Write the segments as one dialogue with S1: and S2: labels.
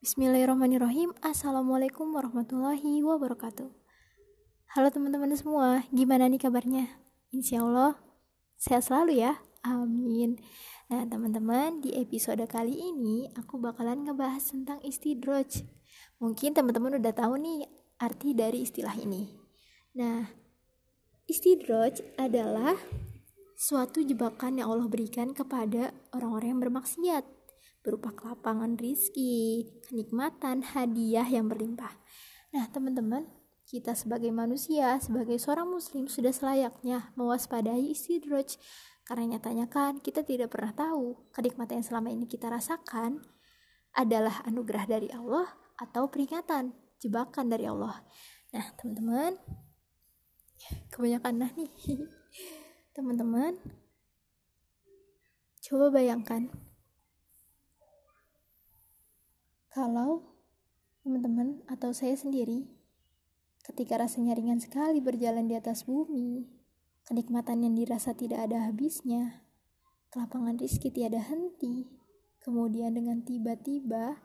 S1: Bismillahirrahmanirrahim. Assalamualaikum warahmatullahi wabarakatuh. Halo teman-teman semua Gimana nih kabarnya? Insya Allah Sehat selalu ya. Amin. Nah teman-teman di episode kali ini Aku bakalan ngebahas tentang istidroj. Mungkin teman-teman udah tahu nih Arti dari istilah ini. Nah Istidroj adalah Suatu jebakan yang Allah berikan kepada orang-orang yang bermaksiat berupa kelapangan rizki, kenikmatan, hadiah yang berlimpah. Nah, teman-teman, kita sebagai manusia, sebagai seorang muslim sudah selayaknya mewaspadai istidroj karena nyatanya kan kita tidak pernah tahu kenikmatan yang selama ini kita rasakan adalah anugerah dari Allah atau peringatan, jebakan dari Allah. Nah, teman-teman, kebanyakan nah nih. Teman-teman, coba bayangkan Kalau teman-teman atau saya sendiri ketika rasanya ringan sekali berjalan di atas bumi, kenikmatan yang dirasa tidak ada habisnya, kelapangan rizki tiada henti, kemudian dengan tiba-tiba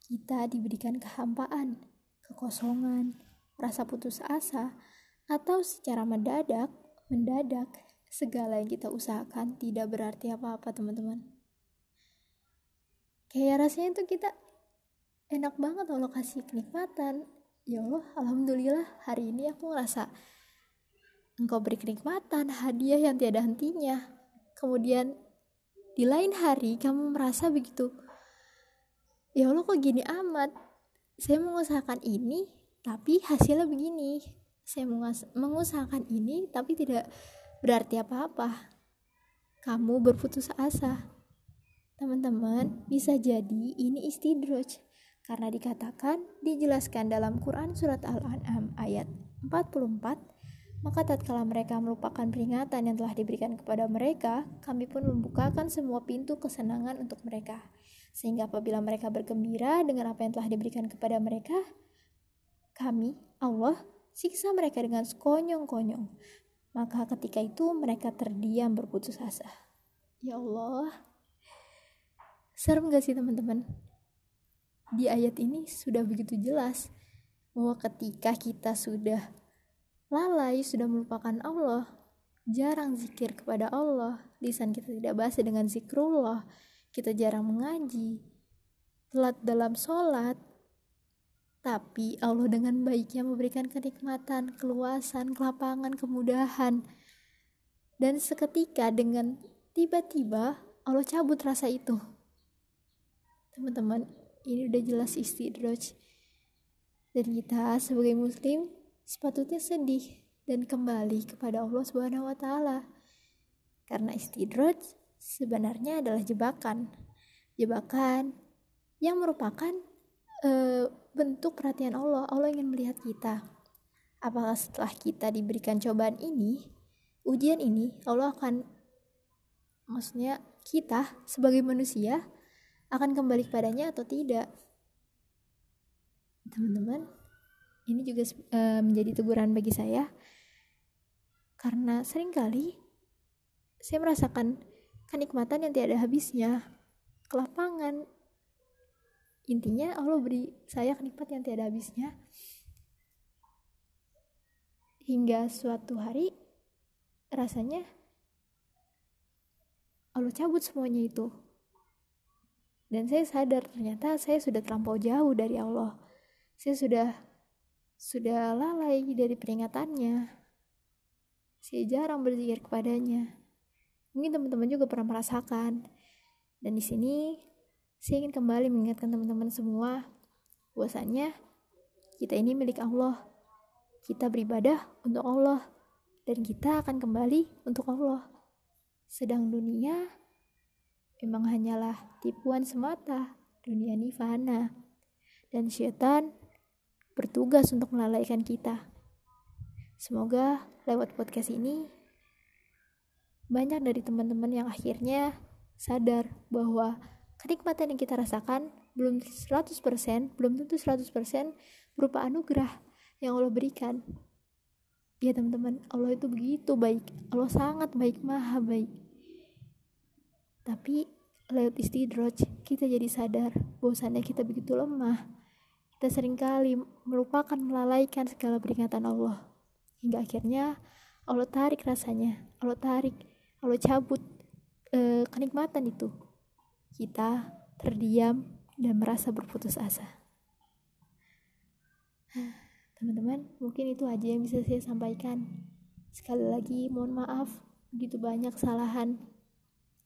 S1: kita diberikan kehampaan, kekosongan, rasa putus asa, atau secara mendadak, mendadak, segala yang kita usahakan tidak berarti apa-apa teman-teman. Kayak rasanya itu kita enak banget Allah kasih kenikmatan. Ya Allah Alhamdulillah hari ini aku ngerasa engkau beri kenikmatan hadiah yang tiada hentinya. Kemudian di lain hari kamu merasa begitu ya Allah kok gini amat? Saya mengusahakan ini tapi hasilnya begini. Saya mengusahakan ini tapi tidak berarti apa-apa. Kamu berputus asa. Teman-teman bisa jadi ini istidroj karena dikatakan dijelaskan dalam Quran surat Al-An'am ayat 44 maka tatkala mereka melupakan peringatan yang telah diberikan kepada mereka kami pun membukakan semua pintu kesenangan untuk mereka. Sehingga apabila mereka bergembira dengan apa yang telah diberikan kepada mereka kami Allah siksa mereka dengan sekonyong-konyong. Maka ketika itu mereka terdiam berputus asa. Ya Allah. Serem gak sih teman-teman di ayat ini sudah begitu jelas bahwa ketika kita sudah lalai, sudah melupakan Allah, jarang zikir kepada Allah, lisan kita tidak basi dengan zikrullah, kita jarang mengaji, telat dalam sholat, tapi Allah dengan baiknya memberikan kenikmatan, keluasan, kelapangan, kemudahan. Dan seketika dengan tiba-tiba Allah cabut rasa itu. Teman-teman, ini udah jelas istidraj dan kita sebagai muslim sepatutnya sedih dan kembali kepada Allah Subhanahu wa taala. Karena istidraj sebenarnya adalah jebakan. Jebakan yang merupakan e, bentuk perhatian Allah. Allah ingin melihat kita. Apakah setelah kita diberikan cobaan ini, ujian ini, Allah akan maksudnya kita sebagai manusia akan kembali kepadanya atau tidak. Teman-teman ini juga uh, menjadi teguran bagi saya. Karena sering kali saya merasakan kenikmatan yang tiada habisnya kelapangan. Intinya Allah beri saya kenikmatan yang tiada habisnya. Hingga suatu hari rasanya Allah cabut semuanya itu dan saya sadar ternyata saya sudah terlampau jauh dari Allah. Saya sudah sudah lalai dari peringatannya. Saya jarang berzikir kepadanya. Mungkin teman-teman juga pernah merasakan. Dan di sini saya ingin kembali mengingatkan teman-teman semua bahwasanya kita ini milik Allah. Kita beribadah untuk Allah. Dan kita akan kembali untuk Allah. Sedang dunia memang hanyalah tipuan semata, dunia ini fana. Dan syaitan bertugas untuk melalaikan kita. Semoga lewat podcast ini banyak dari teman-teman yang akhirnya sadar bahwa kenikmatan yang kita rasakan belum 100%, belum tentu 100% berupa anugerah yang Allah berikan. Ya teman-teman, Allah itu begitu baik. Allah sangat baik, maha baik. Tapi lewat istidroj kita jadi sadar bahwasannya kita begitu lemah kita sering kali melupakan melalaikan segala peringatan Allah. Hingga akhirnya Allah tarik rasanya. Allah tarik Allah cabut eh, kenikmatan itu. Kita terdiam dan merasa berputus asa. Teman-teman mungkin itu aja yang bisa saya sampaikan. Sekali lagi mohon maaf begitu banyak kesalahan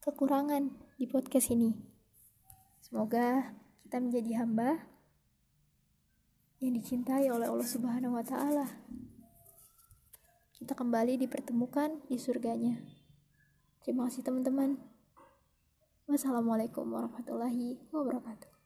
S1: kekurangan di podcast ini. Semoga kita menjadi hamba yang dicintai oleh Allah Subhanahu wa taala. Kita kembali dipertemukan di surganya. Terima kasih teman-teman. Wassalamualaikum warahmatullahi wabarakatuh.